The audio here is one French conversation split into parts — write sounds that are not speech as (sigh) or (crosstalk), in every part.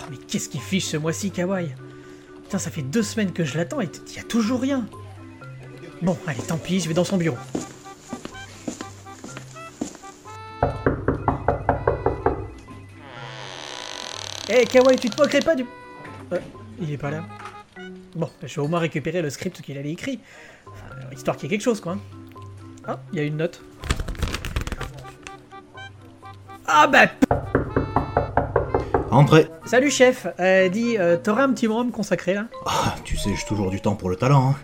Oh, mais qu'est-ce qui fiche ce mois-ci, Kawaii Putain, ça fait deux semaines que je l'attends et il y a toujours rien. Bon, allez, tant pis, je vais dans son bureau. Eh, Kawaii, tu te moquerais pas du... Euh, il est pas là. Bon, je vais au moins récupérer le script qu'il avait écrit. Enfin, euh, histoire qu'il y ait quelque chose, quoi. Ah, il y a une note. Ah bah... Entrez Salut chef, euh, dis, euh, t'aurais un petit moment à me consacrer là? Ah, tu sais, j'ai toujours du temps pour le talent, hein.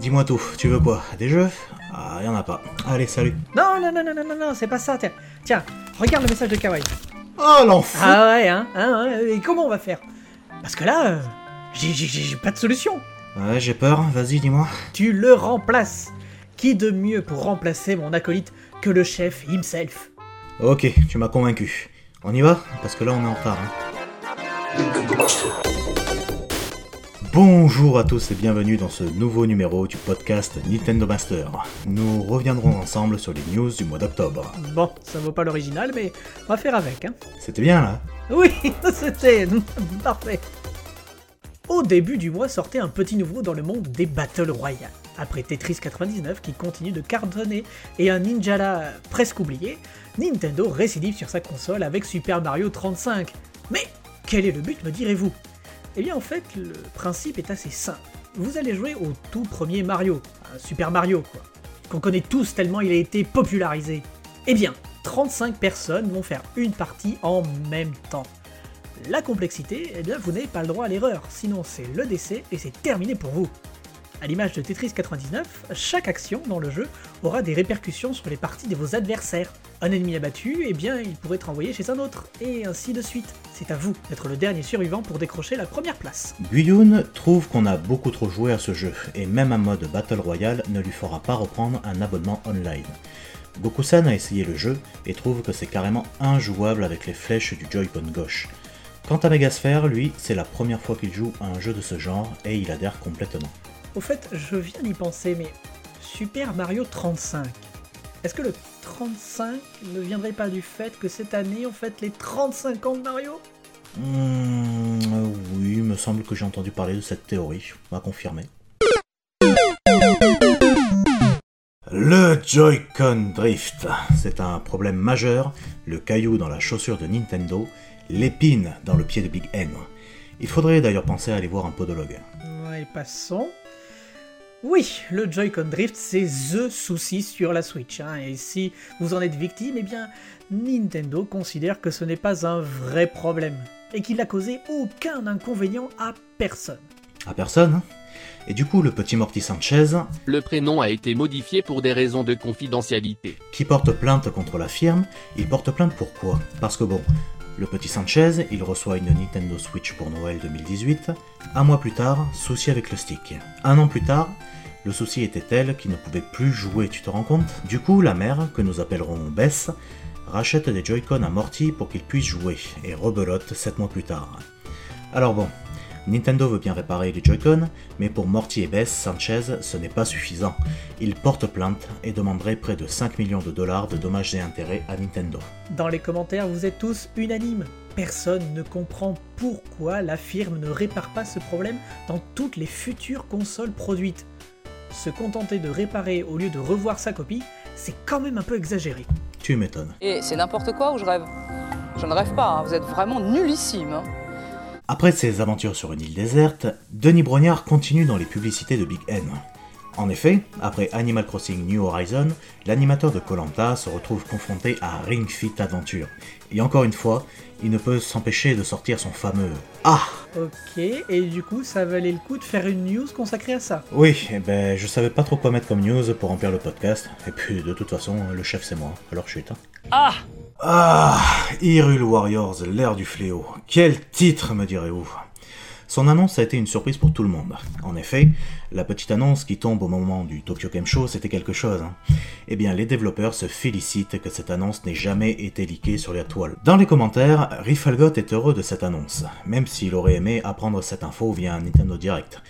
Dis-moi tout, tu veux quoi? Des jeux? Ah, y en a pas. Allez, salut. Non, non, non, non, non, non, non, c'est pas ça, tiens. Tiens, regarde le message de Kawaii. Oh, l'enfant Ah ouais, hein, hein, hein, et comment on va faire? Parce que là, euh, j'ai- j'ai j'ai pas de solution. Ouais, j'ai peur, vas-y, dis-moi. Tu le remplaces. Qui de mieux pour remplacer mon acolyte que le chef himself? Ok, tu m'as convaincu. On y va? Parce que là, on est en retard. hein. Bonjour à tous et bienvenue dans ce nouveau numéro du podcast Nintendo Master. Nous reviendrons ensemble sur les news du mois d'octobre. Bon, ça vaut pas l'original, mais on va faire avec, hein. C'était bien là Oui, (laughs) c'était (laughs) parfait. Au début du mois sortait un petit nouveau dans le monde des Battle Royale. Après Tetris 99 qui continue de cartonner et un Ninjala presque oublié, Nintendo récidive sur sa console avec Super Mario 35. Mais quel est le but me direz-vous? Eh bien en fait le principe est assez simple. Vous allez jouer au tout premier Mario, un Super Mario quoi, qu'on connaît tous tellement il a été popularisé. Eh bien, 35 personnes vont faire une partie en même temps. La complexité, eh bien vous n'avez pas le droit à l'erreur, sinon c'est le décès et c'est terminé pour vous. À l'image de Tetris 99, chaque action dans le jeu aura des répercussions sur les parties de vos adversaires. Un ennemi abattu, eh bien il pourrait être envoyé chez un autre, et ainsi de suite. C'est à vous d'être le dernier survivant pour décrocher la première place. Guyun trouve qu'on a beaucoup trop joué à ce jeu, et même un mode Battle Royale ne lui fera pas reprendre un abonnement online. Goku-san a essayé le jeu et trouve que c'est carrément injouable avec les flèches du Joy-Con gauche. Quant à Megasphere, lui, c'est la première fois qu'il joue à un jeu de ce genre et il adhère complètement. Au fait, je viens d'y penser, mais Super Mario 35. Est-ce que le 35 ne viendrait pas du fait que cette année on fête les 35 ans de Mario? Euh, oui, il me semble que j'ai entendu parler de cette théorie, à confirmer. Le Joy-Con Drift, c'est un problème majeur, le caillou dans la chaussure de Nintendo, l'épine dans le pied de Big N. Il faudrait d'ailleurs penser à aller voir un podologue. Ouais, passons. Oui, le Joy-Con Drift, c'est THE souci sur la Switch. hein, et si vous en êtes victime, eh bien, Nintendo considère que ce n'est pas un vrai problème. Et qu'il n'a causé aucun inconvénient à personne. À personne hein Et du coup, le petit Morty Sanchez, Le prénom a été modifié pour des raisons de confidentialité. qui porte plainte contre la firme, il porte plainte pourquoi Parce que bon, le petit Sanchez, il reçoit une Nintendo Switch pour Noël 2018. Un mois plus tard, souci avec le stick. Un an plus tard, le souci était tel qu'il ne pouvait plus jouer, tu te rends compte? Du coup, la mère, que nous appellerons Bess, rachète des Joy-Con à Morty pour qu'il puisse jouer, et rebelote 7 mois plus tard. Alors bon, Nintendo veut bien réparer les Joy-Con, mais pour Morty et Bess, Sanchez, ce n'est pas suffisant. Il porte plainte et demanderait près de 5 millions de dollars de dommages et intérêts à Nintendo. Dans les commentaires, vous êtes tous unanimes. Personne ne comprend pourquoi la firme ne répare pas ce problème dans toutes les futures consoles produites. Se contenter de réparer au lieu de revoir sa copie, c'est quand même un peu exagéré. Tu m'étonnes. Et c'est n'importe quoi ou je rêve? Je ne rêve pas, hein, vous êtes vraiment nullissime. hein. Après ses aventures sur une île déserte, Denis Brognard continue dans les publicités de Big N. En effet, après Animal Crossing New Horizon, l'animateur de Colanta se retrouve confronté à Ring Fit Adventure. Et encore une fois, il ne peut s'empêcher de sortir son fameux Ah Ok, et du coup, ça valait le coup de faire une news consacrée à ça? Oui, eh ben, je savais pas trop quoi mettre comme news pour remplir le podcast. Et puis, de toute façon, le chef c'est moi, alors chut. Hein. Ah Ah Hyrule Warriors, l'ère du fléau. Quel titre, me direz-vous? Son annonce a été une surprise pour tout le monde. En effet, la petite annonce qui tombe au moment du Tokyo Game Show, c'était quelque chose. hein. Eh bien, les développeurs se félicitent que cette annonce n'ait jamais été leakée sur la toile. Dans les commentaires, Rifalgot est heureux de cette annonce, même s'il aurait aimé apprendre cette info via un Nintendo Direct.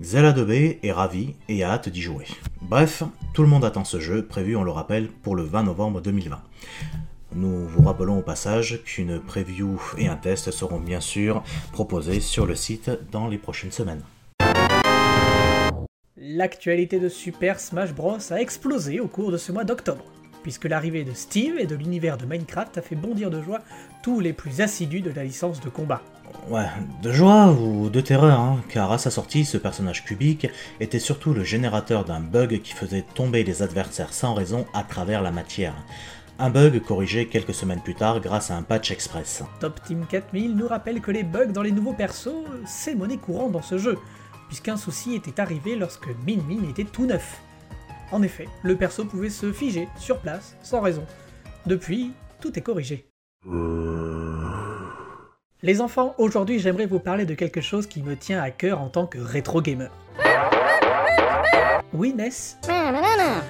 Xela 2B est ravi et a hâte d'y jouer. Bref, tout le monde attend ce jeu, prévu, on le rappelle, pour le 20 novembre 2020. Nous vous rappelons au passage qu'une preview et un test seront bien sûr proposés sur le site dans les prochaines semaines. L'actualité de Super Smash Bros a explosé au cours de ce mois d'octobre, puisque l'arrivée de Steve et de l'univers de Minecraft a fait bondir de joie tous les plus assidus de la licence de combat. Ouais, de joie ou de terreur, hein, car à sa sortie, ce personnage cubique était surtout le générateur d'un bug qui faisait tomber les adversaires sans raison à travers la matière. Un bug corrigé quelques semaines plus tard grâce à un patch express. Top Team 4000 nous rappelle que les bugs dans les nouveaux persos, c'est monnaie courante dans ce jeu, puisqu'un souci était arrivé lorsque Min Min était tout neuf. En effet, le perso pouvait se figer sur place, sans raison. Depuis, tout est corrigé. Les enfants, aujourd'hui j'aimerais vous parler de quelque chose qui me tient à cœur en tant que rétro gamer. Oui, Ness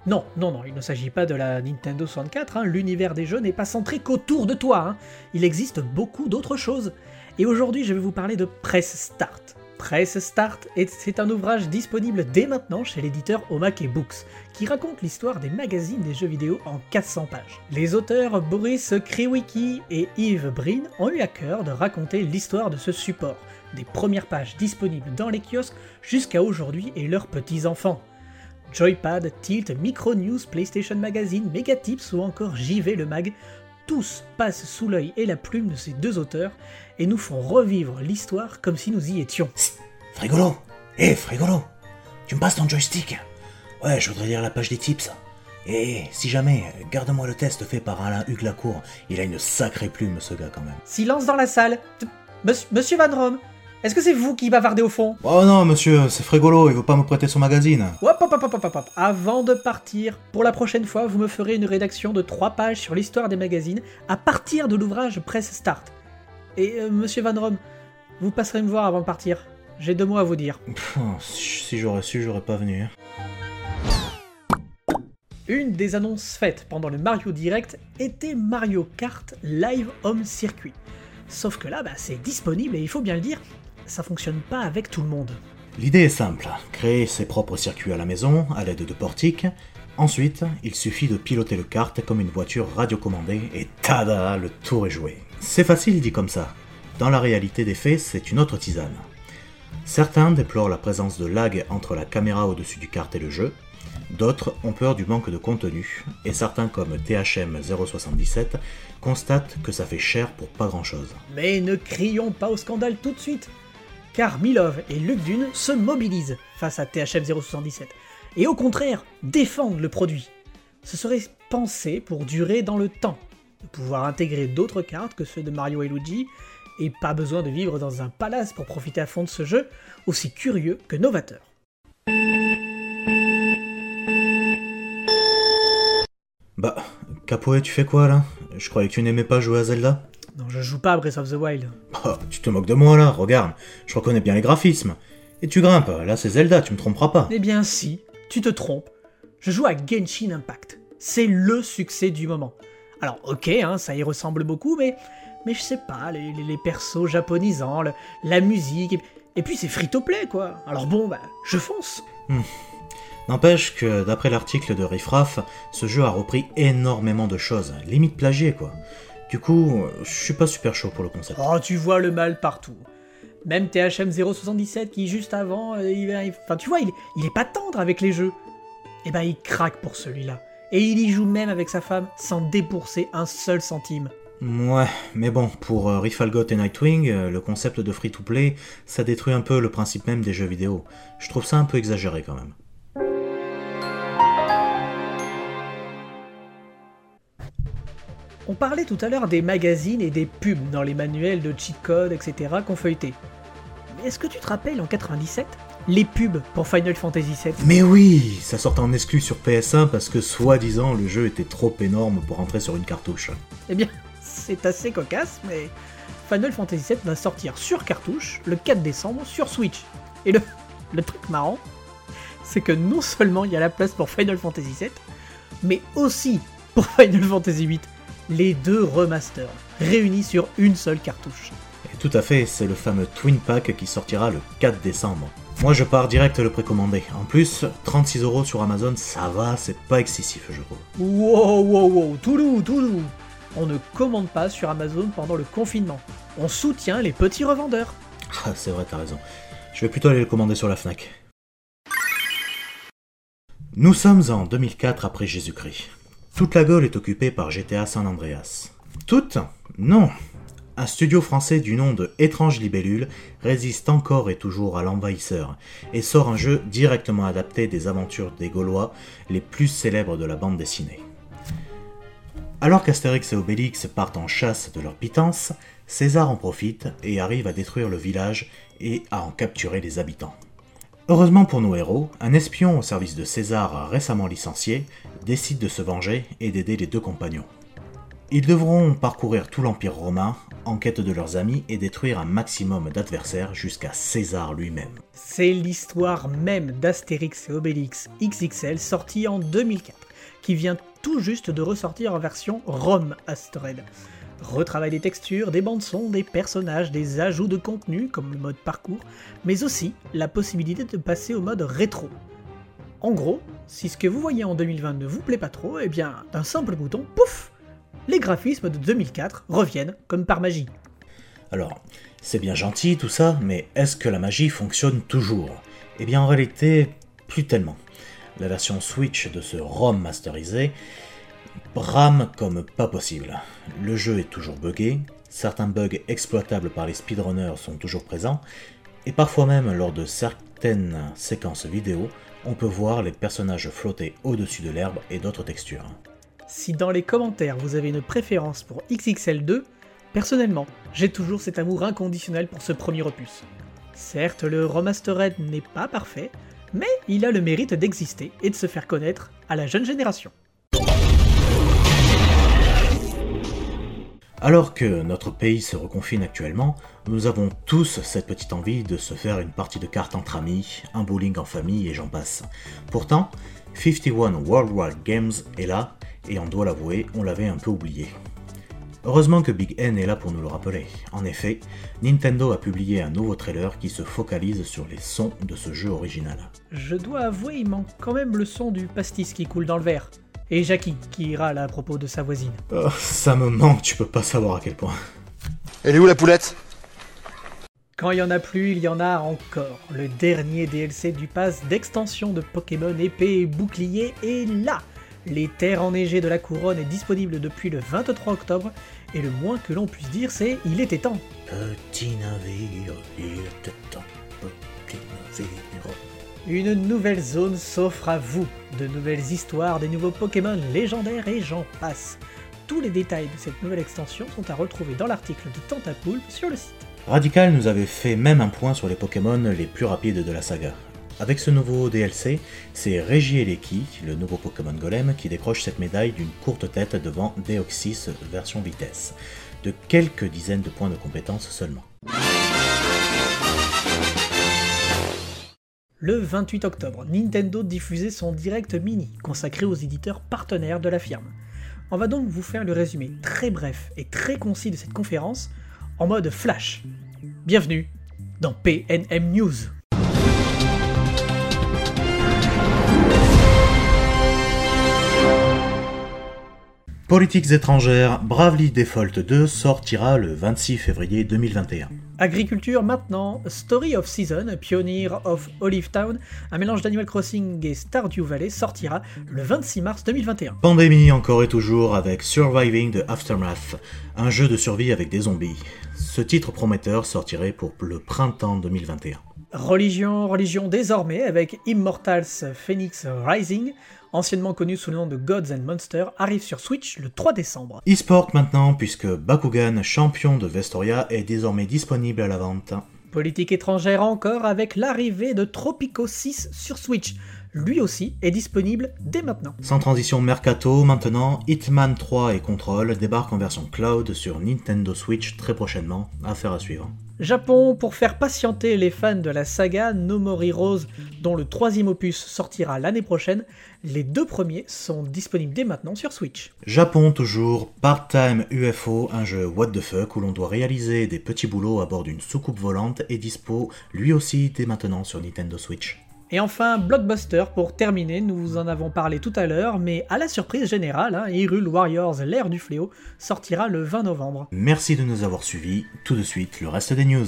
Non, non, non, il ne s'agit pas de la Nintendo 64, hein. l'univers des jeux n'est pas centré qu'autour de toi, hein. il existe beaucoup d'autres choses. Et aujourd'hui je vais vous parler de Press Start. Press Start, c'est un ouvrage disponible dès maintenant chez l'éditeur Omake Books, qui raconte l'histoire des magazines des jeux vidéo en 400 pages. Les auteurs Boris Kriwicki et Yves Brin ont eu à cœur de raconter l'histoire de ce support, des premières pages disponibles dans les kiosques jusqu'à aujourd'hui et leurs petits-enfants. Joypad, Tilt, Micro News, PlayStation Magazine, Megatips ou encore JV le Mag, tous passent sous l'œil et la plume de ces deux auteurs et nous font revivre l'histoire comme si nous y étions. Frigolo Hé, Frigolo Tu me passes ton joystick Ouais, je voudrais lire la page des tips. Et si jamais, garde-moi le test fait par Alain Hugues Lacour. Il a une sacrée plume, ce gars, quand même. Silence dans la salle Monsieur Van Rom, est-ce que c'est vous qui bavardez au fond? Oh non, monsieur, c'est Frigolo, il veut pas me prêter son magazine. Hop, hop, hop, hop, hop, hop. Avant de partir, pour la prochaine fois, vous me ferez une rédaction de 3 pages sur l'histoire des magazines à partir de l'ouvrage Press Start. Et euh, monsieur Van Rom, vous passerez me voir avant de partir. J'ai deux mots à vous dire. Pff, si j'aurais su, j'aurais pas venu. Une des annonces faites pendant le Mario Direct était Mario Kart Live Home Circuit. Sauf que là, bah, c'est disponible et il faut bien le dire, ça fonctionne pas avec tout le monde. L'idée est simple, créer ses propres circuits à la maison à l'aide de portiques. Ensuite, il suffit de piloter le kart comme une voiture radiocommandée et tada, le tour est joué. C'est facile dit comme ça. Dans la réalité des faits, c'est une autre tisane. Certains déplorent la présence de lag entre la caméra au-dessus du kart et le jeu, d'autres ont peur du manque de contenu, et certains comme THM 077 constatent que ça fait cher pour pas grand chose. Mais ne crions pas au scandale tout de suite, car Milov et Luc Dune se mobilisent face à THM 077, et au contraire défendent le produit. Ce serait pensé pour durer dans le temps, de pouvoir intégrer d'autres cartes que ceux de Mario et Luigi, et pas besoin de vivre dans un palace pour profiter à fond de ce jeu, aussi curieux que novateur. Bah, Capoe, tu fais quoi là? Je croyais que tu n'aimais pas jouer à Zelda Non, je joue pas à Breath of the Wild. Oh, tu te moques de moi là, regarde, je reconnais bien les graphismes. Et tu grimpes, là c'est Zelda, tu me tromperas pas. Eh bien si, tu te trompes. Je joue à Genshin Impact. C'est le succès du moment. Alors ok, hein, ça y ressemble beaucoup, mais, mais je sais pas, les, les- les persos japonisants, le- la musique, et, et puis c'est free-to-play quoi. Alors bon, bah, je fonce. N'empêche que, d'après l'article de Riffraff, ce jeu a repris énormément de choses, limite plagié quoi. Du coup, je suis pas super chaud pour le concept. Oh, tu vois le mal partout. Même THM 077 qui juste avant, euh, il, enfin tu vois, il, il est pas tendre avec les jeux. Eh ben il craque pour celui-là. Et il y joue même avec sa femme sans débourser un seul centime. Ouais, mais bon, pour euh, Riffalgot et Nightwing, euh, le concept de free-to-play, ça détruit un peu le principe même des jeux vidéo. Je trouve ça un peu exagéré quand même. On parlait tout à l'heure des magazines et des pubs dans les manuels de cheat code, etc. qu'on feuilletait. Mais est-ce que tu te rappelles en 97 les pubs pour Final Fantasy VII Mais oui, ça sortait en exclu sur PS1 parce que soi-disant le jeu était trop énorme pour entrer sur une cartouche. Eh bien, c'est assez cocasse, mais Final Fantasy VII va sortir sur cartouche le 4 décembre sur Switch. Et le, le truc marrant, c'est que non seulement il y a la place pour Final Fantasy VII, mais aussi pour Final Fantasy VIII, les deux remasters, réunis sur une seule cartouche. Et tout à fait, c'est le fameux Twin Pack qui sortira le 4 décembre. Moi je pars direct le précommander. En plus, 36 euros sur Amazon, ça va, c'est pas excessif je trouve. Wow, wow, wow, tout doux, tout doux. on ne commande pas sur Amazon pendant le confinement. On soutient les petits revendeurs. Ah, c'est vrai, t'as raison. Je vais plutôt aller le commander sur la Fnac. Nous sommes en 2004 après Jésus-Christ. Toute la Gaule est occupée par GTA San Andreas. Toute Non Un studio français du nom de Étrange Libellule résiste encore et toujours à l'envahisseur et sort un jeu directement adapté des aventures des Gaulois les plus célèbres de la bande dessinée. Alors qu'Astérix et Obélix partent en chasse de leur pitance, César en profite et arrive à détruire le village et à en capturer les habitants. Heureusement pour nos héros, un espion au service de César récemment licencié décide de se venger et d'aider les deux compagnons. Ils devront parcourir tout l'Empire romain en quête de leurs amis et détruire un maximum d'adversaires jusqu'à César lui-même. C'est l'histoire même d'Astérix et Obélix XXL sorti en 2004, qui vient tout juste de ressortir en version ROM Asteroid. Retravail des textures, des bandes son, des personnages, des ajouts de contenu comme le mode parcours, mais aussi la possibilité de passer au mode rétro. En gros, si ce que vous voyez en 2020 ne vous plaît pas trop, eh bien d'un simple bouton, pouf Les graphismes de 2004 reviennent comme par magie. Alors, c'est bien gentil tout ça, mais est-ce que la magie fonctionne toujours? Eh bien en réalité, plus tellement. La version Switch de ce ROM masterisé brame comme pas possible. Le jeu est toujours buggé, certains bugs exploitables par les speedrunners sont toujours présents, et parfois même lors de certaines séquences vidéo, on peut voir les personnages flotter au-dessus de l'herbe et d'autres textures. Si dans les commentaires vous avez une préférence pour XXL2, personnellement, j'ai toujours cet amour inconditionnel pour ce premier opus. Certes, le remastered n'est pas parfait, mais il a le mérite d'exister et de se faire connaître à la jeune génération. Alors que notre pays se reconfine actuellement, nous avons tous cette petite envie de se faire une partie de cartes entre amis, un bowling en famille et j'en passe. Pourtant, 51 Worldwide Games est là, et on doit l'avouer, on l'avait un peu oublié. Heureusement que Big N est là pour nous le rappeler. En effet, Nintendo a publié un nouveau trailer qui se focalise sur les sons de ce jeu original. Je dois avouer, il manque quand même le son du pastis qui coule dans le verre. Et Jackie qui râle à propos de sa voisine. Oh, ça me manque, tu peux pas savoir à quel point. Elle est où la poulette? Quand il y en a plus, il y en a encore. Le dernier DLC du pass d'extension de Pokémon épée et bouclier est là. Les terres enneigées de la couronne est disponible depuis le 23 octobre, et le moins que l'on puisse dire c'est il était temps. Petit navire, il était temps. Petit navire. Une nouvelle zone s'offre à vous, de nouvelles histoires, des nouveaux Pokémon légendaires et j'en passe. Tous les détails de cette nouvelle extension sont à retrouver dans l'article de Tantapool sur le site. Radical nous avait fait même un point sur les Pokémon les plus rapides de la saga. Avec ce nouveau DLC, c'est Regieleki, le nouveau Pokémon Golem, qui décroche cette médaille d'une courte tête devant Deoxys version vitesse, de quelques dizaines de points de compétence seulement. Le 28 octobre, Nintendo diffusait son Direct Mini, consacré aux éditeurs partenaires de la firme. On va donc vous faire le résumé très bref et très concis de cette conférence en mode flash. Bienvenue dans PNM News. Politiques étrangères, Bravely Default 2 sortira le 26 février 2021. Agriculture maintenant, Story of Season, Pioneer of Olive Town, un mélange d'Animal Crossing et Stardew Valley sortira le 26 mars 2021. Pandémie encore et toujours avec Surviving the Aftermath, un jeu de survie avec des zombies. Ce titre prometteur sortirait pour le printemps 2021. Religion, religion désormais avec Immortals Phoenix Rising, anciennement connu sous le nom de Gods and Monsters, arrive sur Switch le 3 décembre. E-sport maintenant puisque Bakugan, champion de Vestoria, est désormais disponible à la vente. Politique étrangère encore avec l'arrivée de Tropico 6 sur Switch. Lui aussi est disponible dès maintenant. Sans transition mercato, maintenant, Hitman 3 et Control débarquent en version cloud sur Nintendo Switch très prochainement. Affaire à suivre. Japon, pour faire patienter les fans de la saga No More Heroes, dont le troisième opus sortira l'année prochaine, les deux premiers sont disponibles dès maintenant sur Switch. Japon toujours, Part-Time UFO, un jeu what the fuck où l'on doit réaliser des petits boulots à bord d'une soucoupe volante est dispo lui aussi dès maintenant sur Nintendo Switch. Et enfin, Blockbuster pour terminer, nous vous en avons parlé tout à l'heure, mais à la surprise générale, hein, Hyrule Warriors, l'ère du fléau, sortira le 20 novembre. Merci de nous avoir suivis. Tout de suite, le reste des news.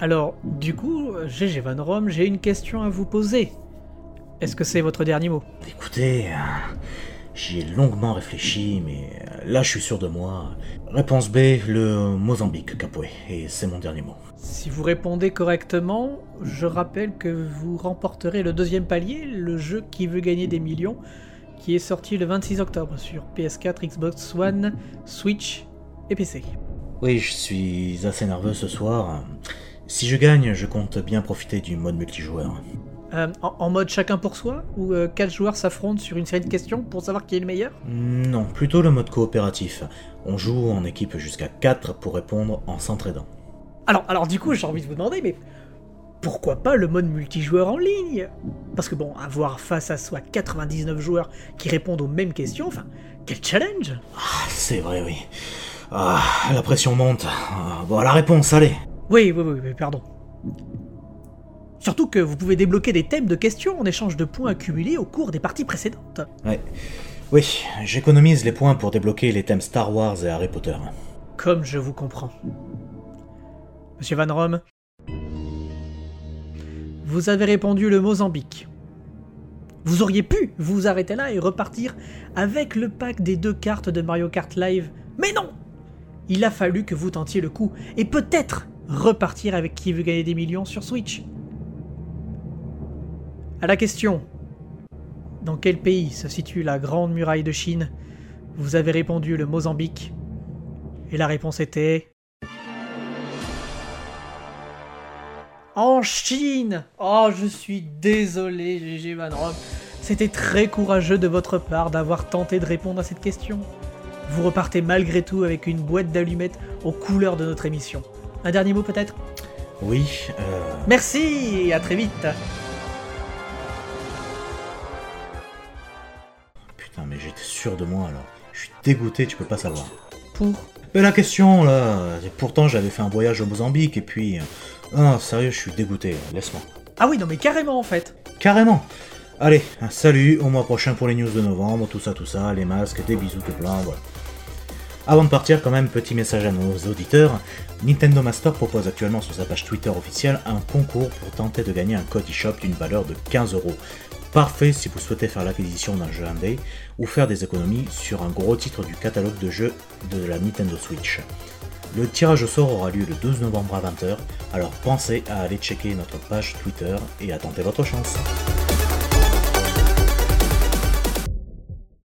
Alors, du coup, GG Van Rom, j'ai une question à vous poser. Est-ce que c'est votre dernier mot? Écoutez, euh, j'y ai longuement réfléchi, mais euh, là je suis sûr de moi. Réponse B, le Mozambique, Capoué, et c'est mon dernier mot. Si vous répondez correctement, je rappelle que vous remporterez le deuxième palier, le jeu qui veut gagner des millions, qui est sorti le 26 octobre sur PS4, Xbox One, Switch et PC. Oui, je suis assez nerveux ce soir. Si je gagne, je compte bien profiter du mode multijoueur. Euh, en, en mode chacun pour soi Ou euh, quatre joueurs s'affrontent sur une série de questions pour savoir qui est le meilleur? Non, plutôt le mode coopératif. On joue en équipe jusqu'à 4 pour répondre en s'entraidant. alors, alors du coup, j'ai envie de vous demander, mais pourquoi pas le mode multijoueur en ligne? Parce que bon, avoir face à soi 99 joueurs qui répondent aux mêmes questions, enfin, quel challenge Ah, c'est vrai, oui. Ah, la pression monte. Ah, bon, la réponse, allez. Oui, oui, oui, oui, pardon. Surtout que vous pouvez débloquer des thèmes de questions en échange de points accumulés au cours des parties précédentes. Ouais. Oui, j'économise les points pour débloquer les thèmes Star Wars et Harry Potter. Comme je vous comprends. Monsieur Van Rom Vous avez répondu le Mozambique. Vous auriez pu vous arrêter là et repartir avec le pack des deux cartes de Mario Kart Live. Mais non Il a fallu que vous tentiez le coup et peut-être repartir avec qui veut gagner des millions sur Switch. À la question Dans quel pays se situe la Grande Muraille de Chine Vous avez répondu le Mozambique. Et la réponse était. En Chine Oh, je suis désolé, GG Van. C'était très courageux de votre part d'avoir tenté de répondre à cette question. Vous repartez malgré tout avec une boîte d'allumettes aux couleurs de notre émission. Un dernier mot peut-être? Oui, euh... Merci et à très vite sûr de moi alors. Je suis dégoûté, tu peux pas savoir. Pour Mais la question là, et pourtant j'avais fait un voyage au Mozambique et puis. euh, Ah, sérieux, je suis dégoûté, laisse-moi. Ah oui, non mais carrément en fait Carrément Allez, salut, au mois prochain pour les news de novembre, tout ça, tout ça, les masques, des bisous tout plein, voilà. Avant de partir, quand même, petit message à nos auditeurs. Nintendo Master propose actuellement sur sa page Twitter officielle un concours pour tenter de gagner un code eShop d'une valeur de 15 euros. Parfait si vous souhaitez faire l'acquisition d'un jeu indé ou faire des économies sur un gros titre du catalogue de jeux de la Nintendo Switch. Le tirage au sort aura lieu le 12 novembre à 20h, alors pensez à aller checker notre page Twitter et à tenter votre chance.